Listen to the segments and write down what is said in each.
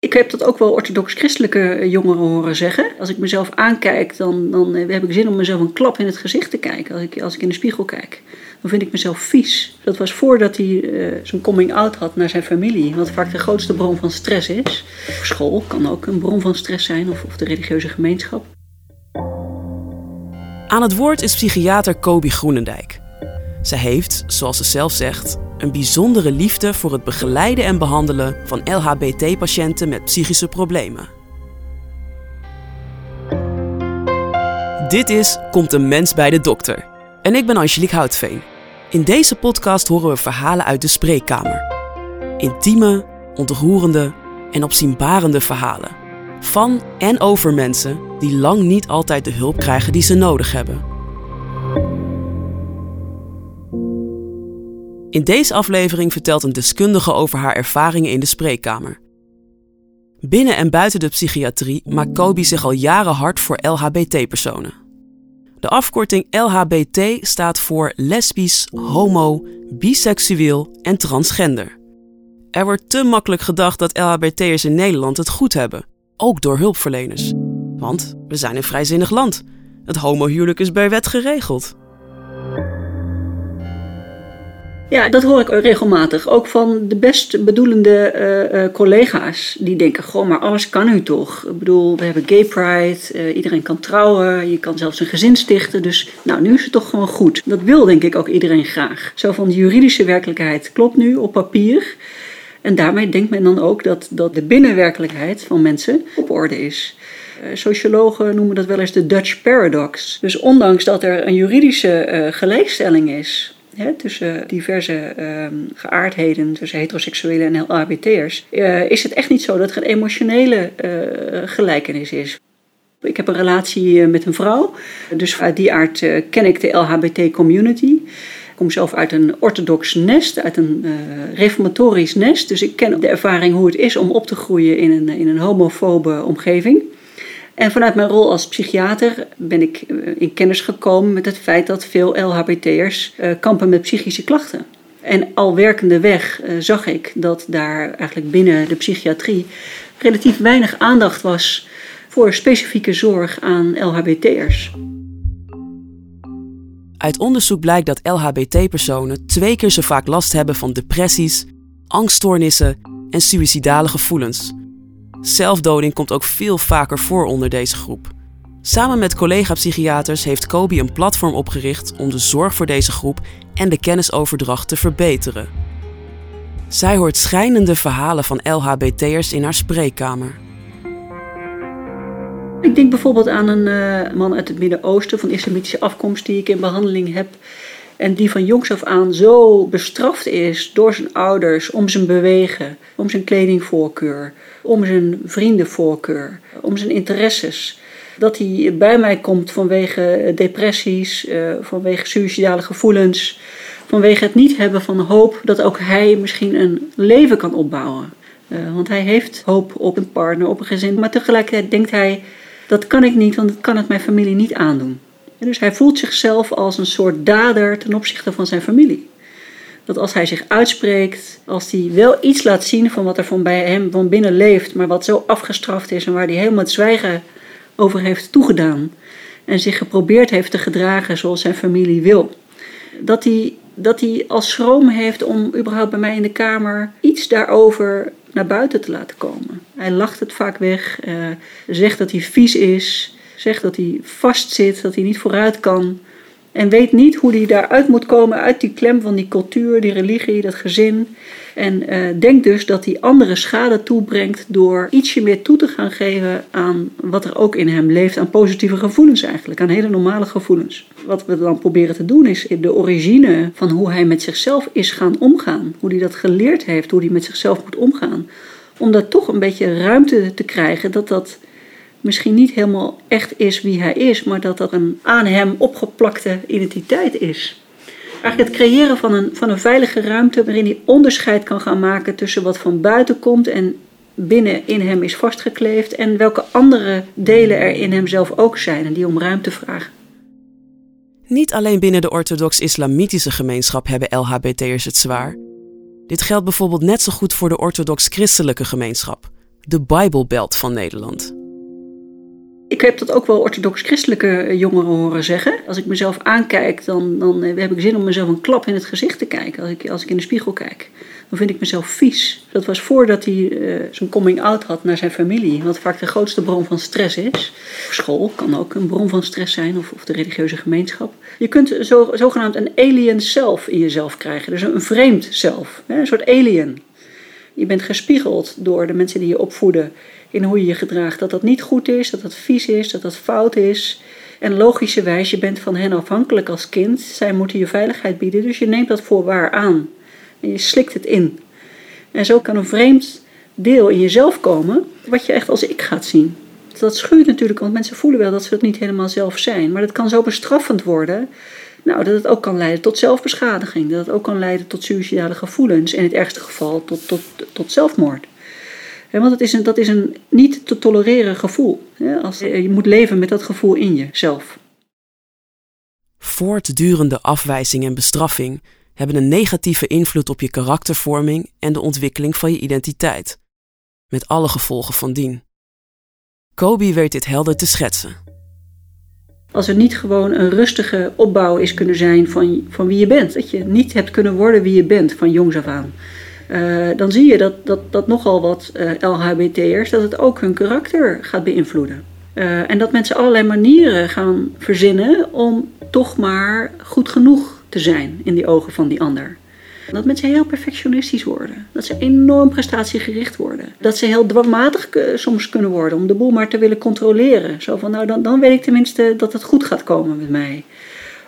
Ik heb dat ook wel orthodox-christelijke jongeren horen zeggen. Als ik mezelf aankijk, dan, dan heb ik zin om mezelf een klap in het gezicht te kijken. Als ik, als ik in de spiegel kijk, dan vind ik mezelf vies. Dat was voordat hij uh, zijn coming-out had naar zijn familie. Wat vaak de grootste bron van stress is. School kan ook een bron van stress zijn, of, of de religieuze gemeenschap. Aan het woord is psychiater Kobi Groenendijk. Ze heeft, zoals ze zelf zegt, een bijzondere liefde voor het begeleiden en behandelen van LHBT-patiënten met psychische problemen. Dit is Komt een mens bij de dokter. En ik ben Angelique Houtveen. In deze podcast horen we verhalen uit de spreekkamer. Intieme, ontroerende en opzienbarende verhalen. Van en over mensen die lang niet altijd de hulp krijgen die ze nodig hebben. In deze aflevering vertelt een deskundige over haar ervaringen in de spreekkamer. Binnen en buiten de psychiatrie maakt Kobi zich al jaren hard voor LHBT-personen. De afkorting LHBT staat voor lesbisch, homo, biseksueel en transgender. Er wordt te makkelijk gedacht dat LHBT'ers in Nederland het goed hebben, ook door hulpverleners. Want we zijn een vrijzinnig land. Het homohuwelijk is bij wet geregeld. Ja, dat hoor ik regelmatig. Ook van de best bedoelende uh, collega's. Die denken, goh, maar alles kan nu toch. Ik bedoel, we hebben gay pride, uh, iedereen kan trouwen, je kan zelfs een gezin stichten. Dus nou, nu is het toch gewoon goed. Dat wil denk ik ook iedereen graag. Zo van de juridische werkelijkheid klopt nu op papier. En daarmee denkt men dan ook dat, dat de binnenwerkelijkheid van mensen op orde is. Sociologen noemen dat wel eens de Dutch paradox. Dus ondanks dat er een juridische gelijkstelling is tussen diverse uh, geaardheden, tussen heteroseksuelen en LHBT'ers, uh, is het echt niet zo dat er een emotionele uh, gelijkenis is. Ik heb een relatie met een vrouw, dus uit die aard ken ik de LHBT-community. Ik kom zelf uit een orthodox nest, uit een reformatorisch nest, dus ik ken de ervaring hoe het is om op te groeien in een, in een homofobe omgeving. En vanuit mijn rol als psychiater ben ik eh, in kennis gekomen met het feit dat veel LHBT'ers eh, kampen met psychische klachten. En al werkende weg eh, zag ik dat daar eigenlijk binnen de psychiatrie relatief weinig aandacht was voor specifieke zorg aan LHBT'ers. Uit onderzoek blijkt dat LHBT-personen twee keer zo vaak last hebben van depressies, angststoornissen en suïcidale gevoelens. Zelfdoding komt ook veel vaker voor onder deze groep. Samen met collega-psychiaters heeft Kobi een platform opgericht om de zorg voor deze groep en de kennisoverdracht te verbeteren. Zij hoort schrijnende verhalen van LHBT'ers in haar spreekkamer. Ik denk bijvoorbeeld aan een uh, man uit het Midden-Oosten van islamitische afkomst die ik in behandeling heb. En die van jongs af aan zo bestraft is door zijn ouders om zijn bewegen, om zijn kledingvoorkeur, om zijn vriendenvoorkeur, om zijn interesses. Dat hij bij mij komt vanwege depressies, eh, vanwege suïcidale gevoelens, vanwege het niet hebben van hoop dat ook hij misschien een leven kan opbouwen. Eh, want hij heeft hoop op een partner, op een gezin, maar tegelijkertijd denkt hij: dat kan ik niet, want dat kan het mijn familie niet aandoen. Dus hij voelt zichzelf als een soort dader ten opzichte van zijn familie dat als hij zich uitspreekt, als hij wel iets laat zien van wat er van bij hem van binnen leeft, maar wat zo afgestraft is en waar hij helemaal het zwijgen over heeft toegedaan en zich geprobeerd heeft te gedragen zoals zijn familie wil, dat hij, dat hij als schroom heeft om überhaupt bij mij in de kamer iets daarover naar buiten te laten komen. Hij lacht het vaak weg, uh, zegt dat hij vies is, zegt dat hij vastzit, dat hij niet vooruit kan. En weet niet hoe hij daaruit moet komen uit die klem van die cultuur, die religie, dat gezin. En uh, denkt dus dat hij andere schade toebrengt door ietsje meer toe te gaan geven aan wat er ook in hem leeft, aan positieve gevoelens eigenlijk, aan hele normale gevoelens. Wat we dan proberen te doen is de origine van hoe hij met zichzelf is gaan omgaan, hoe hij dat geleerd heeft, hoe hij met zichzelf moet omgaan. Om daar toch een beetje ruimte te krijgen dat dat misschien niet helemaal echt is wie hij is, maar dat dat een aan hem opgeplakte identiteit is. Eigenlijk het creëren van een, van een veilige ruimte waarin hij onderscheid kan gaan maken tussen wat van buiten komt en binnen in hem is vastgekleefd en welke andere delen er in hemzelf ook zijn en die om ruimte vragen. Niet alleen binnen de orthodox-islamitische gemeenschap hebben LHBT'ers het zwaar. Dit geldt bijvoorbeeld net zo goed voor de orthodox-christelijke gemeenschap de Bijbelbelt van Nederland. Ik heb dat ook wel orthodox-christelijke jongeren horen zeggen. Als ik mezelf aankijk, dan, dan heb ik zin om mezelf een klap in het gezicht te kijken als ik, als ik in de spiegel kijk dan vind ik mezelf vies. Dat was voordat hij uh, zijn coming-out had naar zijn familie, wat vaak de grootste bron van stress is. School kan ook een bron van stress zijn, of, of de religieuze gemeenschap. Je kunt zo, zogenaamd een alien zelf in jezelf krijgen, dus een vreemd zelf, een soort alien. Je bent gespiegeld door de mensen die je opvoeden in hoe je je gedraagt. Dat dat niet goed is, dat dat vies is, dat dat fout is. En logischerwijs, je bent van hen afhankelijk als kind. Zij moeten je veiligheid bieden, dus je neemt dat voor waar aan. En je slikt het in. En zo kan een vreemd deel in jezelf komen, wat je echt als ik gaat zien. Dat schuurt natuurlijk, want mensen voelen wel dat ze het niet helemaal zelf zijn. Maar dat kan zo bestraffend worden, nou, dat het ook kan leiden tot zelfbeschadiging. Dat het ook kan leiden tot suicidale gevoelens. En in het ergste geval tot, tot, tot zelfmoord. want het is een, dat is een niet te tolereren gevoel. Als, je moet leven met dat gevoel in jezelf. Voortdurende afwijzing en bestraffing hebben een negatieve invloed op je karaktervorming en de ontwikkeling van je identiteit, met alle gevolgen van dien. Kobe weet dit helder te schetsen. Als er niet gewoon een rustige opbouw is kunnen zijn van, van wie je bent, dat je niet hebt kunnen worden wie je bent van jongs af aan, uh, dan zie je dat, dat, dat nogal wat uh, eh, LHBT'ers, dat het ook hun karakter gaat beïnvloeden. Uh, en dat mensen allerlei manieren gaan verzinnen om toch maar goed genoeg te zijn in die ogen van die ander. Dat mensen heel perfectionistisch worden. Dat ze enorm prestatiegericht worden. Dat ze heel dwangmatig soms kunnen worden om de boel maar te willen controleren. Zo van, nou dan, dan weet ik tenminste dat het goed gaat komen met mij.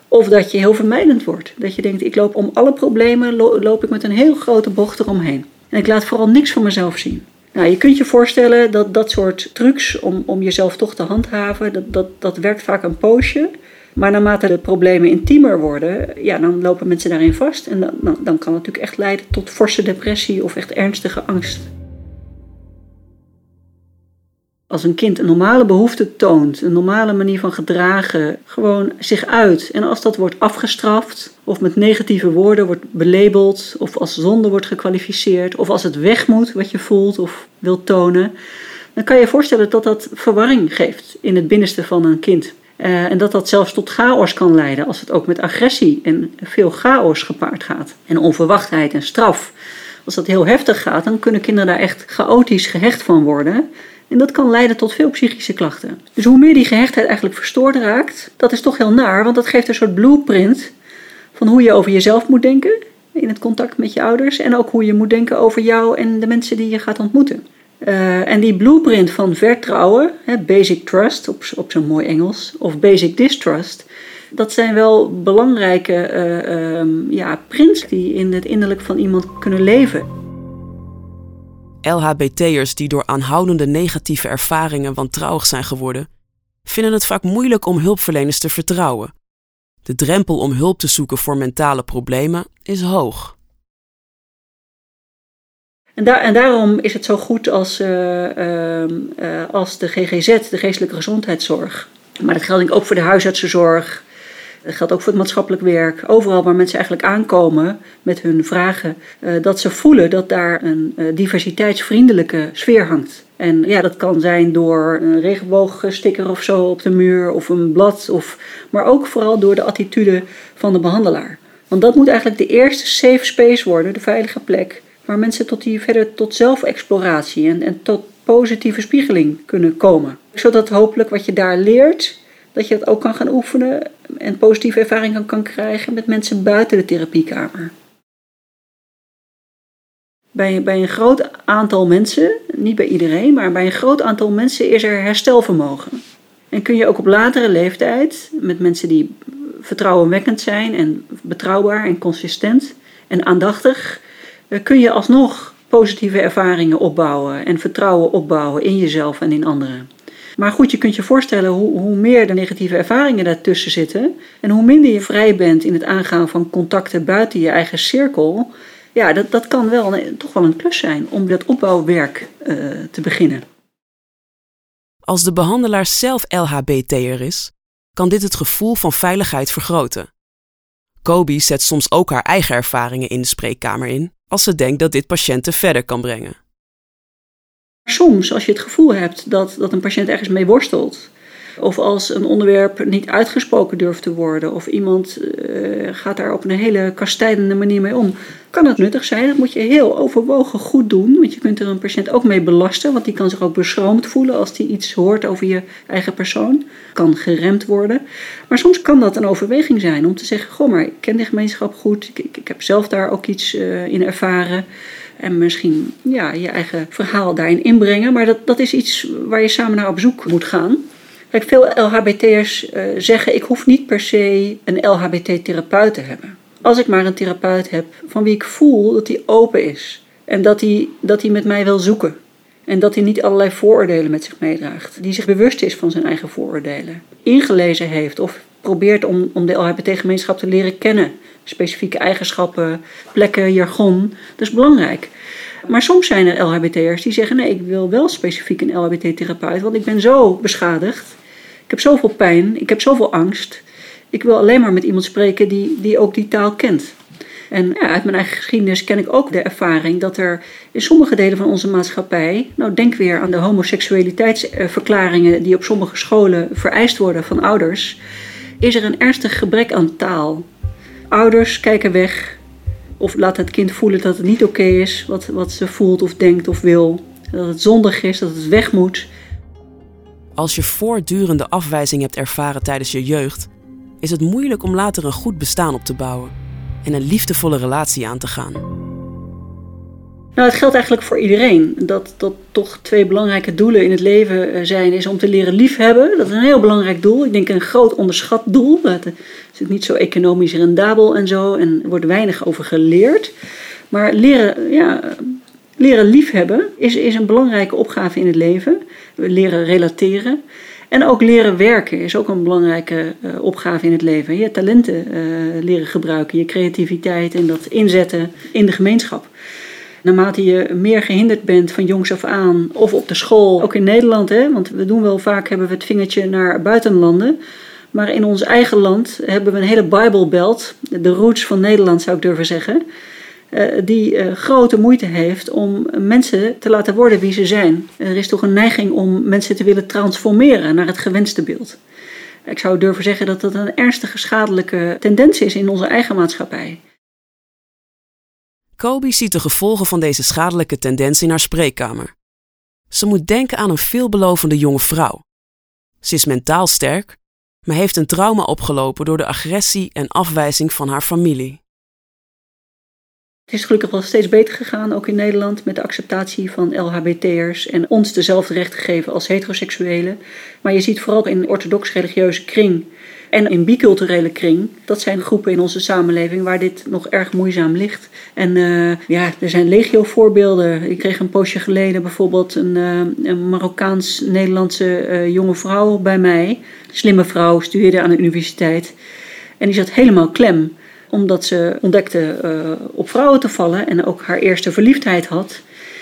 Of dat je heel vermijdend wordt. Dat je denkt, ik loop om alle problemen, loop ik met een heel grote bocht eromheen. En ik laat vooral niks van mezelf zien. Nou, je kunt je voorstellen dat dat soort trucs om, om jezelf toch te handhaven, dat, dat, dat werkt vaak een poosje. Maar naarmate de problemen intiemer worden, ja, dan lopen mensen daarin vast. En dan, dan, dan kan het natuurlijk echt leiden tot forse depressie of echt ernstige angst. Als een kind een normale behoefte toont, een normale manier van gedragen, gewoon zich uit. En als dat wordt afgestraft, of met negatieve woorden wordt belabeld, of als zonde wordt gekwalificeerd, of als het weg moet wat je voelt of wilt tonen, dan kan je je voorstellen dat dat verwarring geeft in het binnenste van een kind. Uh, en dat dat zelfs tot chaos kan leiden als het ook met agressie en veel chaos gepaard gaat. En onverwachtheid en straf. Als dat heel heftig gaat, dan kunnen kinderen daar echt chaotisch gehecht van worden. En dat kan leiden tot veel psychische klachten. Dus hoe meer die gehechtheid eigenlijk verstoord raakt, dat is toch heel naar, want dat geeft een soort blueprint van hoe je over jezelf moet denken in het contact met je ouders en ook hoe je moet denken over jou en de mensen die je gaat ontmoeten. Uh, en die blueprint van vertrouwen, hè, basic trust op, op zo'n mooi Engels, of basic distrust, dat zijn wel belangrijke uh, ja, prints die in het innerlijk van iemand kunnen leven. LHBT'ers die door aanhoudende negatieve ervaringen wantrouwig zijn geworden, vinden het vaak moeilijk om hulpverleners te vertrouwen. De drempel om hulp te zoeken voor mentale problemen is hoog. En, en daarom is het zo goed als, uh, uh, als de GGZ, de geestelijke gezondheidszorg. Maar dat geldt ook voor de huisartsenzorg. Dat geldt ook voor het maatschappelijk werk. Overal waar mensen eigenlijk aankomen met hun vragen, uh, dat ze voelen dat daar een diversiteitsvriendelijke sfeer hangt. En ja, dat kan zijn door een regenboogsticker of zo op de muur of een blad, of, maar ook vooral door de attitude van de behandelaar. Want dat moet eigenlijk de eerste safe space worden, de veilige plek, waar mensen tot die, verder tot zelfexploratie en, en tot positieve spiegeling kunnen komen. Zodat hopelijk wat je daar leert, dat je dat ook kan gaan oefenen en positieve ervaringen kan krijgen met mensen buiten de therapiekamer. Bij, bij een groot aantal mensen, niet bij iedereen, maar bij een groot aantal mensen is er herstelvermogen. En kun je ook op latere leeftijd, met mensen die vertrouwenwekkend zijn en betrouwbaar en consistent en aandachtig, kun je alsnog positieve ervaringen opbouwen en vertrouwen opbouwen in jezelf en in anderen. Maar goed, je kunt je voorstellen hoe, hoe meer de negatieve ervaringen daartussen zitten en hoe minder je vrij bent in het aangaan van contacten buiten je eigen cirkel, ja, dat, dat kan wel toch wel een klus zijn om dat opbouwwerk uh, te beginnen. Als de behandelaar zelf LHBT'er is, kan dit het gevoel van veiligheid vergroten. Kobe zet soms ook haar eigen ervaringen in de spreekkamer in als ze denkt dat dit patiënten verder kan brengen. Soms, als je het gevoel hebt dat, dat een patiënt ergens mee worstelt, of als een onderwerp niet uitgesproken durft te worden, of iemand uh, gaat daar op een hele kastijdende manier mee om, kan het nuttig zijn. Dat moet je heel overwogen goed doen, want je kunt er een patiënt ook mee belasten, want die kan zich ook beschroomd voelen als die iets hoort over je eigen persoon. Kan geremd worden. Maar soms kan dat een overweging zijn om te zeggen: Goh, maar ik ken de gemeenschap goed, ik, ik, ik heb zelf daar ook iets uh, in ervaren. En misschien ja, je eigen verhaal daarin inbrengen. Maar dat, dat is iets waar je samen naar op zoek moet gaan. Kijk, veel LHBT'ers uh, zeggen: ik hoef niet per se een LHBT-therapeut te hebben. Als ik maar een therapeut heb van wie ik voel dat hij open is en dat hij, dat met mij wil zoeken. En dat hij niet allerlei vooroordelen met zich meedraagt. Die zich bewust is van zijn eigen vooroordelen. Ingelezen heeft of probeert om, om de LHBT-gemeenschap te leren kennen. Specifieke eigenschappen, plekken, jargon. Dat is belangrijk. Maar soms zijn er LHBT'ers die zeggen: nee, ik wil wel specifiek een LHBT-therapeut, want ik ben zo beschadigd. Ik heb zoveel pijn, ik heb zoveel angst. Ik wil alleen maar met iemand spreken die, die ook die taal kent. En ja, uit mijn eigen geschiedenis ken ik ook de ervaring dat er in sommige delen van onze maatschappij, nou denk weer aan de homoseksualiteitsverklaringen die op sommige scholen vereist worden van ouders, is er een ernstig gebrek aan taal. Ouders kijken weg of laten het kind voelen dat het niet oké is wat, wat ze voelt of denkt of wil. Dat het zondig is, dat het weg moet. Als je voortdurende afwijzing hebt ervaren tijdens je jeugd, is het moeilijk om later een goed bestaan op te bouwen en een liefdevolle relatie aan te gaan. Nou, het geldt eigenlijk voor iedereen. Dat, dat toch twee belangrijke doelen in het leven eh, zijn, is om te leren liefhebben. Dat is een heel belangrijk doel. Ik denk een groot onderschat doel. Het is niet zo economisch rendabel en zo. En er wordt weinig over geleerd. Maar leren, ja, leren liefhebben is, is een belangrijke opgave in het leven. Leren relateren. En ook leren werken is ook een belangrijke uh, opgave in het leven. Je talenten uh, leren gebruiken, je creativiteit en dat inzetten in de gemeenschap. Naarmate je meer gehinderd bent van jongs af aan, of op de school, ook in Nederland, hè, want we doen wel vaak hebben we het vingertje naar buitenlanden. Maar in ons eigen land hebben we een hele Bijbelbelt, de roots van Nederland zou ik durven zeggen. Eh, die uh, grote moeite heeft om mensen te laten worden wie ze zijn. Er is toch een neiging om mensen te willen transformeren naar het gewenste beeld. Ik zou durven zeggen dat dat een ernstige schadelijke tendens is in onze eigen maatschappij. Kobe ziet de gevolgen van deze schadelijke tendens in haar spreekkamer. Ze moet denken aan een veelbelovende jonge vrouw. Ze is mentaal sterk, maar heeft een trauma opgelopen door de agressie en afwijzing van haar familie. Het is gelukkig wel steeds beter gegaan, ook in Nederland, met de acceptatie van LHBT'ers en ons dezelfde rechten geven als heteroseksuelen. Maar je ziet vooral in orthodox-religieuze kring en in biculturele kring, dat zijn groepen in onze samenleving waar dit nog erg moeizaam ligt. En uh, ja, er zijn legio voorbeelden. Ik kreeg een poosje geleden bijvoorbeeld een, een Marokkaans-Nederlandse uh, jonge vrouw bij mij. Slimme vrouw, studeerde aan de universiteit. En die zat helemaal klem omdat ze ontdekte uh, op vrouwen te vallen en ook haar eerste verliefdheid had.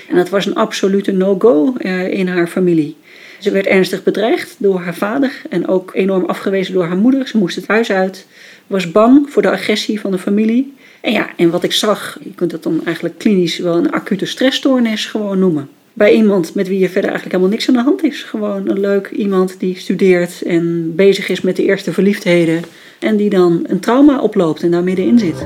En dat was een absolute no-go uh, in haar familie. Ze werd ernstig bedreigd door haar vader en ook enorm afgewezen door haar moeder. Ze moest het huis uit, was bang voor de agressie van de familie. En ja, en wat ik zag, je kunt dat dan eigenlijk klinisch wel een acute stressstoornis gewoon noemen. Bij iemand met wie je verder eigenlijk helemaal niks aan de hand is. Gewoon een leuk iemand die studeert en bezig is met de eerste verliefdheden. En die dan een trauma oploopt en daar middenin zit.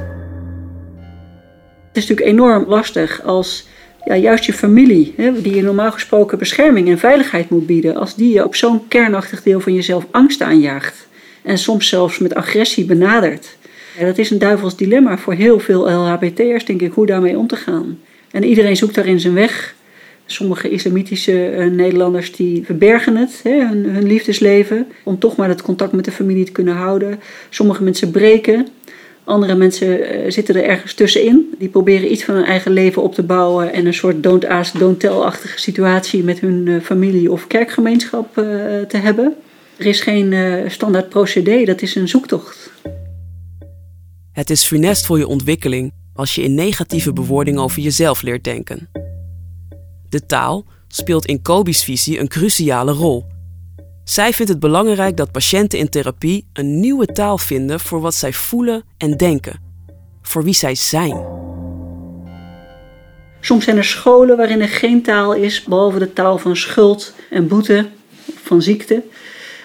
Het is natuurlijk enorm lastig als ja, juist je familie, hè, die je normaal gesproken bescherming en veiligheid moet bieden, als die je op zo'n kernachtig deel van jezelf angst aanjaagt en soms zelfs met agressie benadert. Dat is een duivels dilemma voor heel veel LHBT'ers, denk ik, hoe daarmee om te gaan. En iedereen zoekt daarin zijn weg. Sommige islamitische uh, Nederlanders die verbergen het, hè, hun, hun, liefdesleven, om toch maar het contact met de familie te kunnen houden. Sommige mensen breken. Andere mensen uh, zitten er ergens tussenin. Die proberen iets van hun eigen leven op te bouwen en een soort don't ask, don't tell-achtige situatie met hun uh, familie of kerkgemeenschap te hebben. Er is geen standaard procedé, dat is een zoektocht. Het is funest voor je ontwikkeling als je in negatieve bewoordingen over jezelf leert denken. De taal speelt in Kobi's visie een cruciale rol. Zij vindt het belangrijk dat patiënten in therapie een nieuwe taal vinden voor wat zij voelen en denken, voor wie zij zijn. Soms zijn er scholen waarin er geen taal is, behalve de taal van schuld en boete, van ziekte.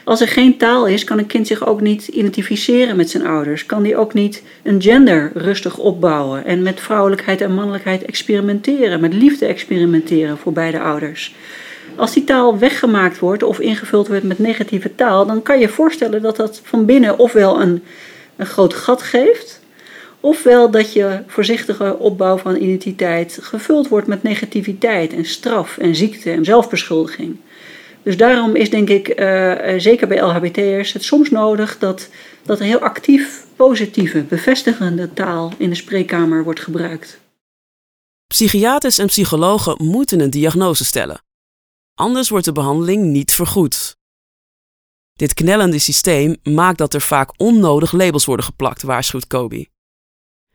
Als er geen taal is, kan een kind zich ook niet identificeren met zijn ouders. Kan die ook niet een gender rustig opbouwen en met vrouwelijkheid en mannelijkheid experimenteren, met liefde experimenteren voor beide ouders. Als die taal weggemaakt wordt of ingevuld wordt met negatieve taal, dan kan je voorstellen dat dat van binnen ofwel een, een groot gat geeft, ofwel dat je voorzichtige opbouw van identiteit gevuld wordt met negativiteit en straf en ziekte en zelfbeschuldiging. Dus daarom is denk ik, uh, zeker bij LHBT'ers, het soms nodig dat, dat er heel actief positieve, bevestigende taal in de spreekkamer wordt gebruikt. Psychiaters en psychologen moeten een diagnose stellen. Anders wordt de behandeling niet vergoed. Dit knellende systeem maakt dat er vaak onnodig labels worden geplakt, waarschuwt Kobi.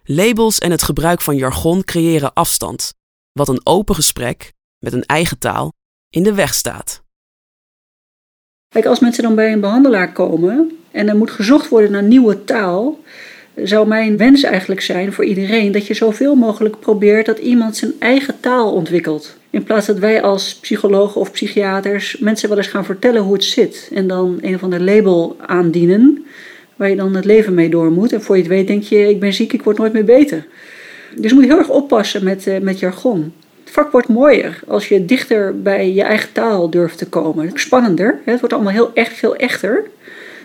Labels en het gebruik van jargon creëren afstand, wat een open gesprek, met een eigen taal, in de weg staat. Kijk, als mensen dan bij een behandelaar komen en er moet gezocht worden naar nieuwe taal, zou mijn wens eigenlijk zijn voor iedereen dat je zoveel mogelijk probeert dat iemand zijn eigen taal ontwikkelt. In plaats dat wij als psychologen of psychiaters mensen wel eens gaan vertellen hoe het zit en dan een of ander label aandienen waar je dan het leven mee door moet. En voor je het weet denk je, ik ben ziek, ik word nooit meer beter. Dus je moet heel erg oppassen met, uh, met jargon. Vak wordt mooier als je dichter bij je eigen taal durft te komen. Spannender, het wordt allemaal heel echt veel echter.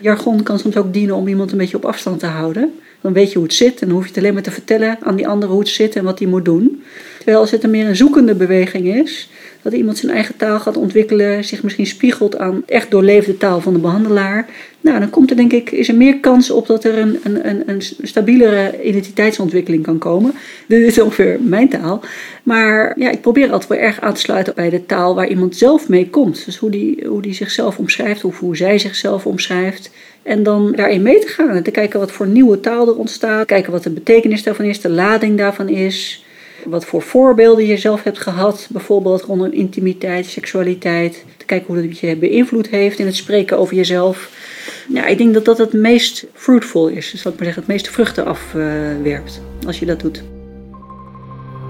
Jargon kan soms ook dienen om iemand een beetje op afstand te houden. Dan weet je hoe het zit en dan hoef je het alleen maar te vertellen aan die andere hoe het zit en wat hij moet doen. Terwijl als het een meer een zoekende beweging is, dat iemand zijn eigen taal gaat ontwikkelen, zich misschien spiegelt aan echt doorleefde taal van de behandelaar. Nou, dan komt er denk ik, is er meer kans op dat er een, een, een stabielere identiteitsontwikkeling kan komen. Dit is ongeveer mijn taal. Maar ja, ik probeer altijd wel erg aan te sluiten bij de taal waar iemand zelf mee komt. Dus hoe die, hoe die zichzelf omschrijft, of hoe zij zichzelf omschrijft. En dan daarin mee te gaan en te kijken wat voor nieuwe taal er ontstaat. Kijken wat de betekenis daarvan is, de lading daarvan is. Wat voor voorbeelden je zelf hebt gehad, bijvoorbeeld rondom intimiteit, seksualiteit. Te kijken hoe dat je beïnvloed heeft in het spreken over jezelf. Ja, ik denk dat dat het meest fruitful is. Dus dat maar zeggen, het meeste vruchten afwerpt als je dat doet.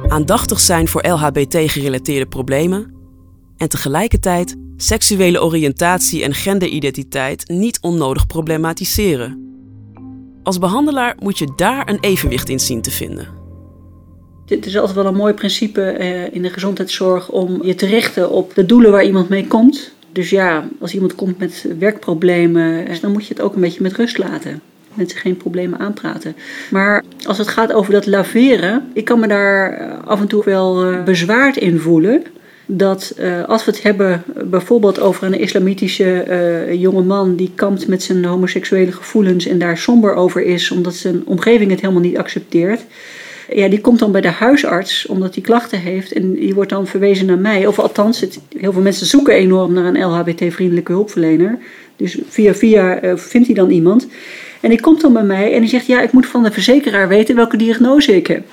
Aandachtig zijn voor LHBT-gerelateerde problemen en tegelijkertijd seksuele oriëntatie en genderidentiteit niet onnodig problematiseren. Als behandelaar moet je daar een evenwicht in zien te vinden. Het is altijd wel een mooi principe eh, in de gezondheidszorg om je te richten op de doelen waar iemand mee komt. Dus ja, als iemand komt met werkproblemen, eh, dan moet je het ook een beetje met rust laten. Mensen geen problemen aanpraten. Maar als het gaat over dat laveren, ik kan me daar eh, af en toe wel bezwaard in voelen dat als we het hebben bijvoorbeeld over een islamitische uh, jonge man die kampt met zijn homoseksuele gevoelens en daar somber over is omdat zijn omgeving het helemaal niet accepteert, ja, die komt dan bij de huisarts omdat hij klachten heeft en die wordt dan verwezen naar mij. Of althans, het, heel veel mensen zoeken enorm naar een LHBT-vriendelijke hulpverlener. Dus via via uh, vindt hij dan iemand. En die komt dan bij mij en die zegt: Ja, ik moet van de verzekeraar weten welke diagnose ik heb.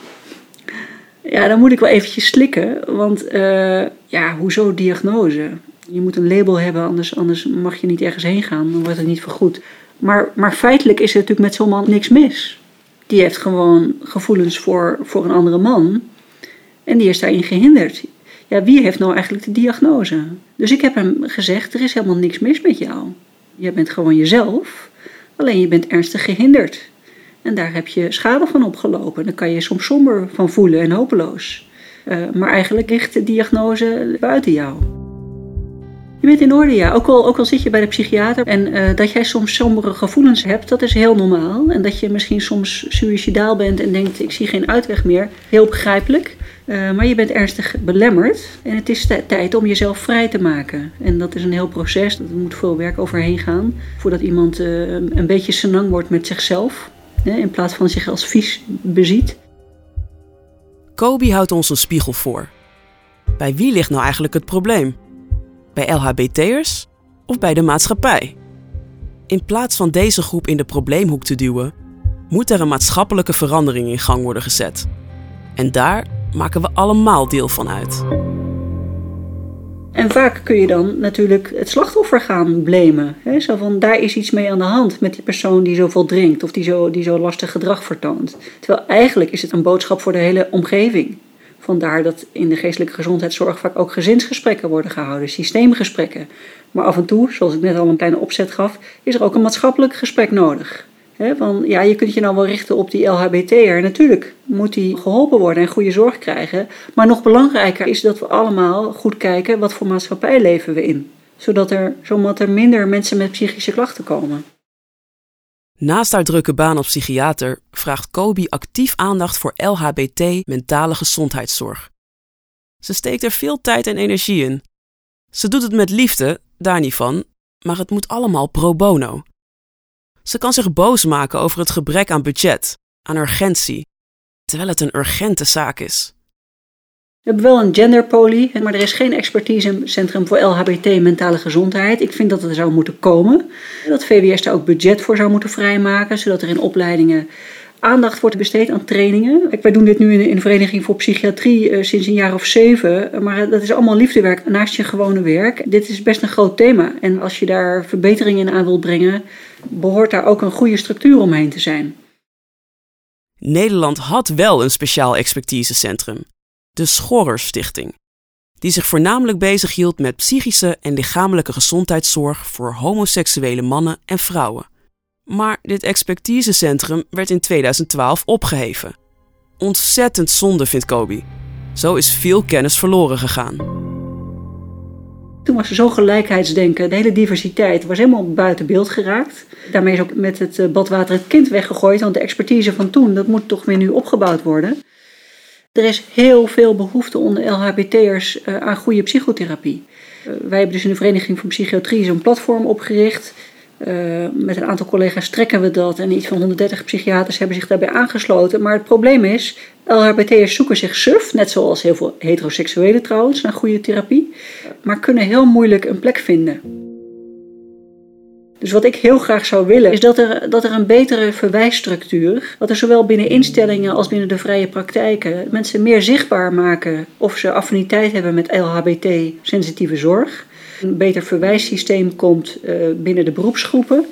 Ja, dan moet ik wel eventjes slikken, want uh, ja, hoezo diagnose? Je moet een label hebben, anders, anders mag je niet ergens heen gaan, dan wordt het niet vergoed. Maar, maar feitelijk is er natuurlijk met zo'n man niks mis die heeft gewoon gevoelens voor, voor een andere man. En die is daarin gehinderd. Ja, wie heeft nou eigenlijk de diagnose? Dus ik heb hem gezegd: er is helemaal niks mis met jou. Je bent gewoon jezelf, alleen je bent ernstig gehinderd. En daar heb je schade van opgelopen. Daar kan je soms somber van voelen en hopeloos. Uh, maar eigenlijk ligt de diagnose buiten jou. Je bent in orde, ja. Ook al, ook al zit je bij de psychiater en uh, dat jij soms sombere gevoelens hebt, dat is heel normaal. En dat je misschien soms suicidaal bent en denkt, ik zie geen uitweg meer. Heel begrijpelijk. Uh, maar je bent ernstig belemmerd en het is tijd om jezelf vrij te maken. En dat is een heel proces, er moet veel werk overheen gaan voordat iemand uh, een beetje senang wordt met zichzelf. In plaats van zich als vies beziet. Kobi houdt ons een spiegel voor. Bij wie ligt nou eigenlijk het probleem? Bij LHBT'ers of bij de maatschappij? In plaats van deze groep in de probleemhoek te duwen, moet er een maatschappelijke verandering in gang worden gezet. En daar maken we allemaal deel van uit. En vaak kun je dan natuurlijk het slachtoffer gaan blamen. Hè? Zo van, daar is iets mee aan de hand met die persoon die zoveel drinkt of die zo, die zo lastig gedrag vertoont. Terwijl eigenlijk is het een boodschap voor de hele omgeving Vandaar dat in de geestelijke gezondheidszorg vaak ook gezinsgesprekken worden gehouden, systeemgesprekken. Maar af en toe, zoals ik net al een kleine opzet gaf, is er ook een maatschappelijk gesprek nodig. He, van, ja, je kunt je nou wel richten op die LHBT'er. Natuurlijk moet die geholpen worden en goede zorg krijgen. Maar nog belangrijker is dat we allemaal goed kijken wat voor maatschappij leven we in. Zodat er, zodat er minder mensen met psychische klachten komen. Naast haar drukke baan als psychiater vraagt Kobi actief aandacht voor LHBT mentale gezondheidszorg. Ze steekt er veel tijd en energie in. Ze doet het met liefde, daar niet van, maar het moet allemaal pro bono. Ze kan zich boos maken over het gebrek aan budget, aan urgentie, terwijl het een urgente zaak is. We hebben wel een genderpoly, maar er is geen expertisecentrum voor LHBT mentale gezondheid. Ik vind dat het er zou moeten komen. Dat VWS daar ook budget voor zou moeten vrijmaken, zodat er in opleidingen aandacht wordt besteed aan trainingen. Wij doen dit nu in de Vereniging voor Psychiatrie eh, sinds een jaar of zeven. Maar dat is allemaal liefdewerk naast je gewone werk. Dit is best een groot thema. En als je daar verbeteringen in aan wilt brengen, behoort daar ook een goede structuur omheen te zijn. Nederland had wel een speciaal expertisecentrum, de Schorrer-stichting, die zich voornamelijk bezighield met psychische en lichamelijke gezondheidszorg voor homoseksuele mannen en vrouwen. Maar dit expertisecentrum werd in 2012 opgeheven. Ontzettend zonde, vindt Kobi. Zo is veel kennis verloren gegaan. Toen was er zo gelijkheidsdenken, de hele diversiteit was helemaal buiten beeld geraakt. Daarmee is ook met het eh, badwater het kind weggegooid, want de expertise van toen, dat moet toch weer nu opgebouwd worden. Er is heel veel behoefte onder LHBT'ers uh, aan goede psychotherapie. Uh, wij hebben dus in de Vereniging van Psychiatrie zo'n platform opgericht. Uh, met een aantal collega's trekken we dat en iets van 130 psychiaters hebben zich daarbij aangesloten. Maar het probleem is, LHBT'ers zoeken zich suf, net zoals heel veel heteroseksuelen trouwens, naar goede therapie, maar kunnen heel moeilijk een plek vinden. Dus wat ik heel graag zou willen, is dat er, dat er een betere verwijsstructuur, dat er zowel binnen instellingen als binnen de vrije praktijken mensen meer zichtbaar maken of ze affiniteit hebben met LHBT-sensitieve zorg. Een beter verwijssysteem komt uh, binnen de beroepsgroepen.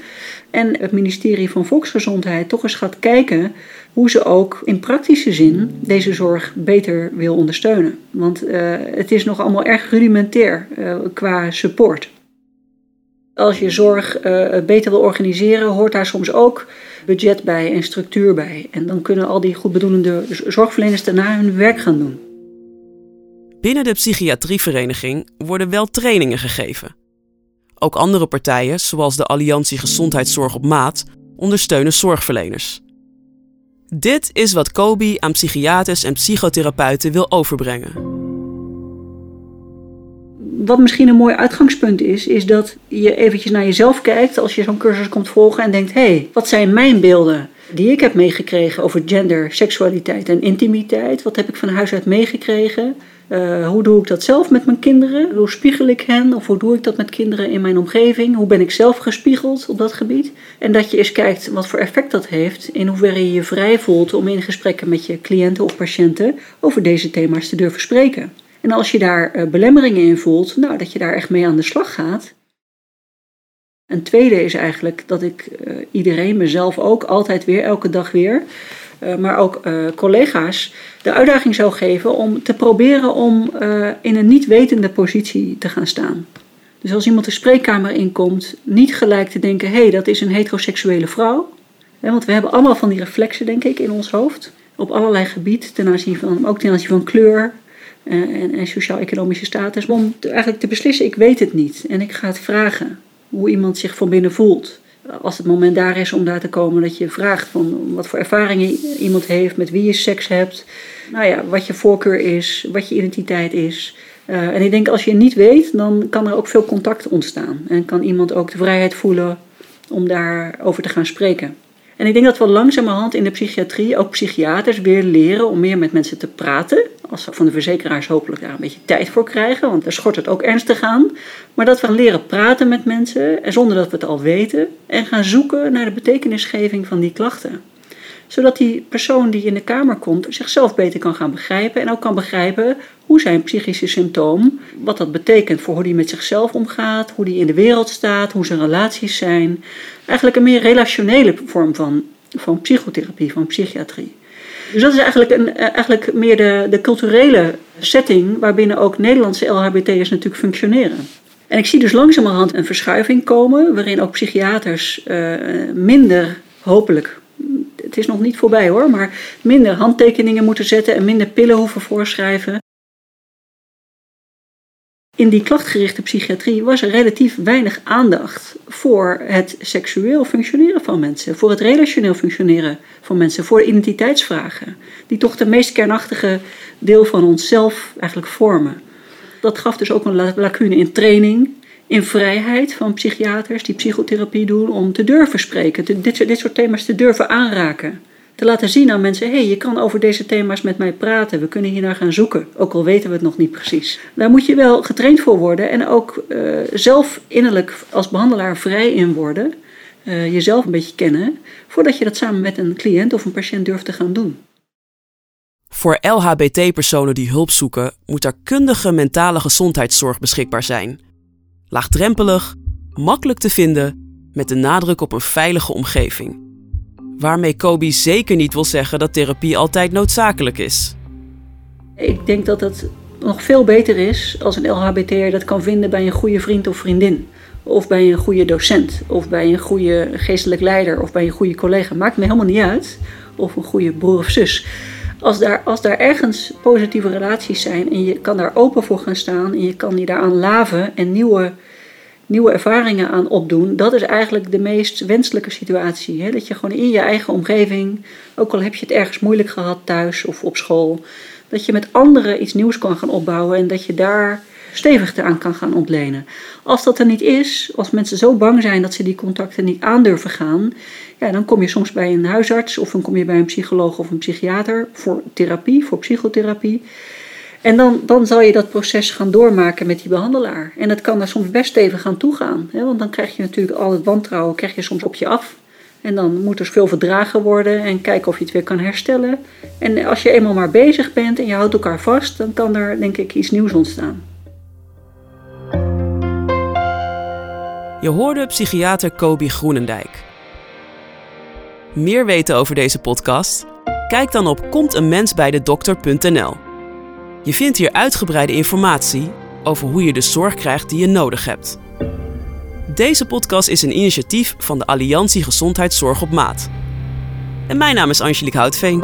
En het ministerie van Volksgezondheid toch eens gaat kijken hoe ze ook in praktische zin deze zorg beter wil ondersteunen. Want uh, het is nog allemaal erg rudimentair uh, qua support. Als je zorg uh, beter wil organiseren, hoort daar soms ook budget bij en structuur bij. En dan kunnen al die goedbedoelende zorgverleners daarna hun werk gaan doen. Binnen de psychiatrievereniging worden wel trainingen gegeven. Ook andere partijen, zoals de Alliantie Gezondheidszorg op Maat, ondersteunen zorgverleners. Dit is wat Kobi aan psychiaters en psychotherapeuten wil overbrengen. Wat misschien een mooi uitgangspunt is, is dat je eventjes naar jezelf kijkt als je zo'n cursus komt volgen en denkt: hé, hey, wat zijn mijn beelden die ik heb meegekregen over gender, seksualiteit en intimiteit? Wat heb ik van huis uit meegekregen? Uh, hoe doe ik dat zelf met mijn kinderen? Hoe spiegel ik hen? Of hoe doe ik dat met kinderen in mijn omgeving? Hoe ben ik zelf gespiegeld op dat gebied? En dat je eens kijkt wat voor effect dat heeft. In hoeverre je je vrij voelt om in gesprekken met je cliënten of patiënten over deze thema's te durven spreken. En als je daar uh, belemmeringen in voelt, nou, dat je daar echt mee aan de slag gaat. Een tweede is eigenlijk dat ik uh, iedereen, mezelf ook, altijd weer, elke dag weer, uh, maar ook collega's, de uitdaging zou geven om te proberen om in een niet wetende positie te gaan staan. Dus als iemand de spreekkamer inkomt, niet gelijk te denken: hé, hey, dat is een heteroseksuele vrouw. Ja, want we hebben allemaal van die reflexen, denk ik, in ons hoofd. Op allerlei gebieden, ten aanzien van, ook ten aanzien van kleur en, en sociaal-economische status. Om eigenlijk te beslissen: ik weet het niet en ik ga het vragen hoe iemand zich van binnen voelt als het moment daar is om daar te komen, dat je vraagt van wat voor ervaringen iemand heeft, met wie je seks hebt, nou ja, wat je voorkeur is, wat je identiteit is. Uh, en ik denk als je niet weet, dan kan er ook veel contact ontstaan. En kan iemand ook de vrijheid voelen om daarover te gaan spreken. En ik denk dat we langzamerhand in de psychiatrie, ook psychiaters, weer leren om meer met mensen te praten. Als we van de verzekeraars hopelijk daar een beetje tijd voor krijgen, want daar schort het ook ernstig aan. Maar dat we leren praten met mensen, en zonder dat we het al weten, en gaan zoeken naar de betekenisgeving van die klachten zodat die persoon die in de kamer komt zichzelf beter kan gaan begrijpen en ook kan begrijpen hoe zijn psychische symptoom, wat dat betekent voor hoe hij met zichzelf omgaat, hoe hij in de wereld staat, hoe zijn relaties zijn. Eigenlijk een meer relationele vorm van, van psychotherapie, van psychiatrie. Dus dat is eigenlijk, een, eigenlijk meer de, de culturele setting waarbinnen ook Nederlandse LHBT'ers natuurlijk functioneren. En ik zie dus langzamerhand een verschuiving komen waarin ook psychiaters uh, minder, hopelijk, het is nog niet voorbij hoor, maar minder handtekeningen moeten zetten en minder pillen hoeven voorschrijven. In die klachtgerichte psychiatrie was er relatief weinig aandacht voor het seksueel functioneren van mensen, voor het relationeel functioneren van mensen, voor identiteitsvragen, die toch de meest kernachtige deel van onszelf eigenlijk vormen. Dat gaf dus ook een lacune in training, in vrijheid van psychiaters die psychotherapie doen, om te durven spreken, dit, dit soort thema's te durven aanraken te laten zien aan mensen: hé, hey, je kan over deze thema's met mij praten. We kunnen hier naar gaan zoeken, ook al weten we het nog niet precies. Daar moet je wel getraind voor worden en ook uh, zelf innerlijk als behandelaar vrij in worden. Uh, jezelf een beetje kennen, voordat je dat samen met een cliënt of een patiënt durft te gaan doen. Voor LHBT-personen die hulp zoeken, moet er kundige mentale gezondheidszorg beschikbaar zijn. Laagdrempelig, makkelijk te vinden, met de nadruk op een veilige omgeving. Waarmee Kobe zeker niet wil zeggen dat therapie altijd noodzakelijk is. Ik denk dat het nog veel beter is als een LHBT'er dat kan vinden bij een goede vriend of vriendin. Of bij een goede docent, of bij een goede geestelijk leider, of bij een goede collega. Maakt me helemaal niet uit. Of een goede broer of zus. Als daar, als daar ergens positieve relaties zijn en je kan daar open voor gaan staan en je kan je daaraan laven en nieuwe nieuwe ervaringen aan opdoen, dat is eigenlijk de meest wenselijke situatie. Hè? Dat je gewoon in je eigen omgeving, ook al heb je het ergens moeilijk gehad thuis of op school, dat je met anderen iets nieuws kan gaan opbouwen en dat je daar stevig aan kan gaan ontlenen. Als dat er niet is, als mensen zo bang zijn dat ze die contacten niet aandurven gaan, ja, dan kom je soms bij een huisarts of dan kom je bij een psycholoog of een psychiater voor therapie, voor psychotherapie. En dan, dan zal je dat proces gaan doormaken met die behandelaar. En dat kan er soms best even gaan toegaan. Hè? Want dan krijg je natuurlijk al het wantrouwen krijg je soms op je af. En dan moet er veel verdragen worden en kijken of je het weer kan herstellen. En als je eenmaal maar bezig bent en je houdt elkaar vast, dan kan er denk ik iets nieuws ontstaan. Je hoorde psychiater Kobi Groenendijk. Meer weten over deze podcast? Kijk dan op komteenmensbijdedokter.nl. Je vindt hier uitgebreide informatie over hoe je de zorg krijgt die je nodig hebt. Deze podcast is een initiatief van de Alliantie Gezondheidszorg op Maat. En mijn naam is Angelique Houtveen.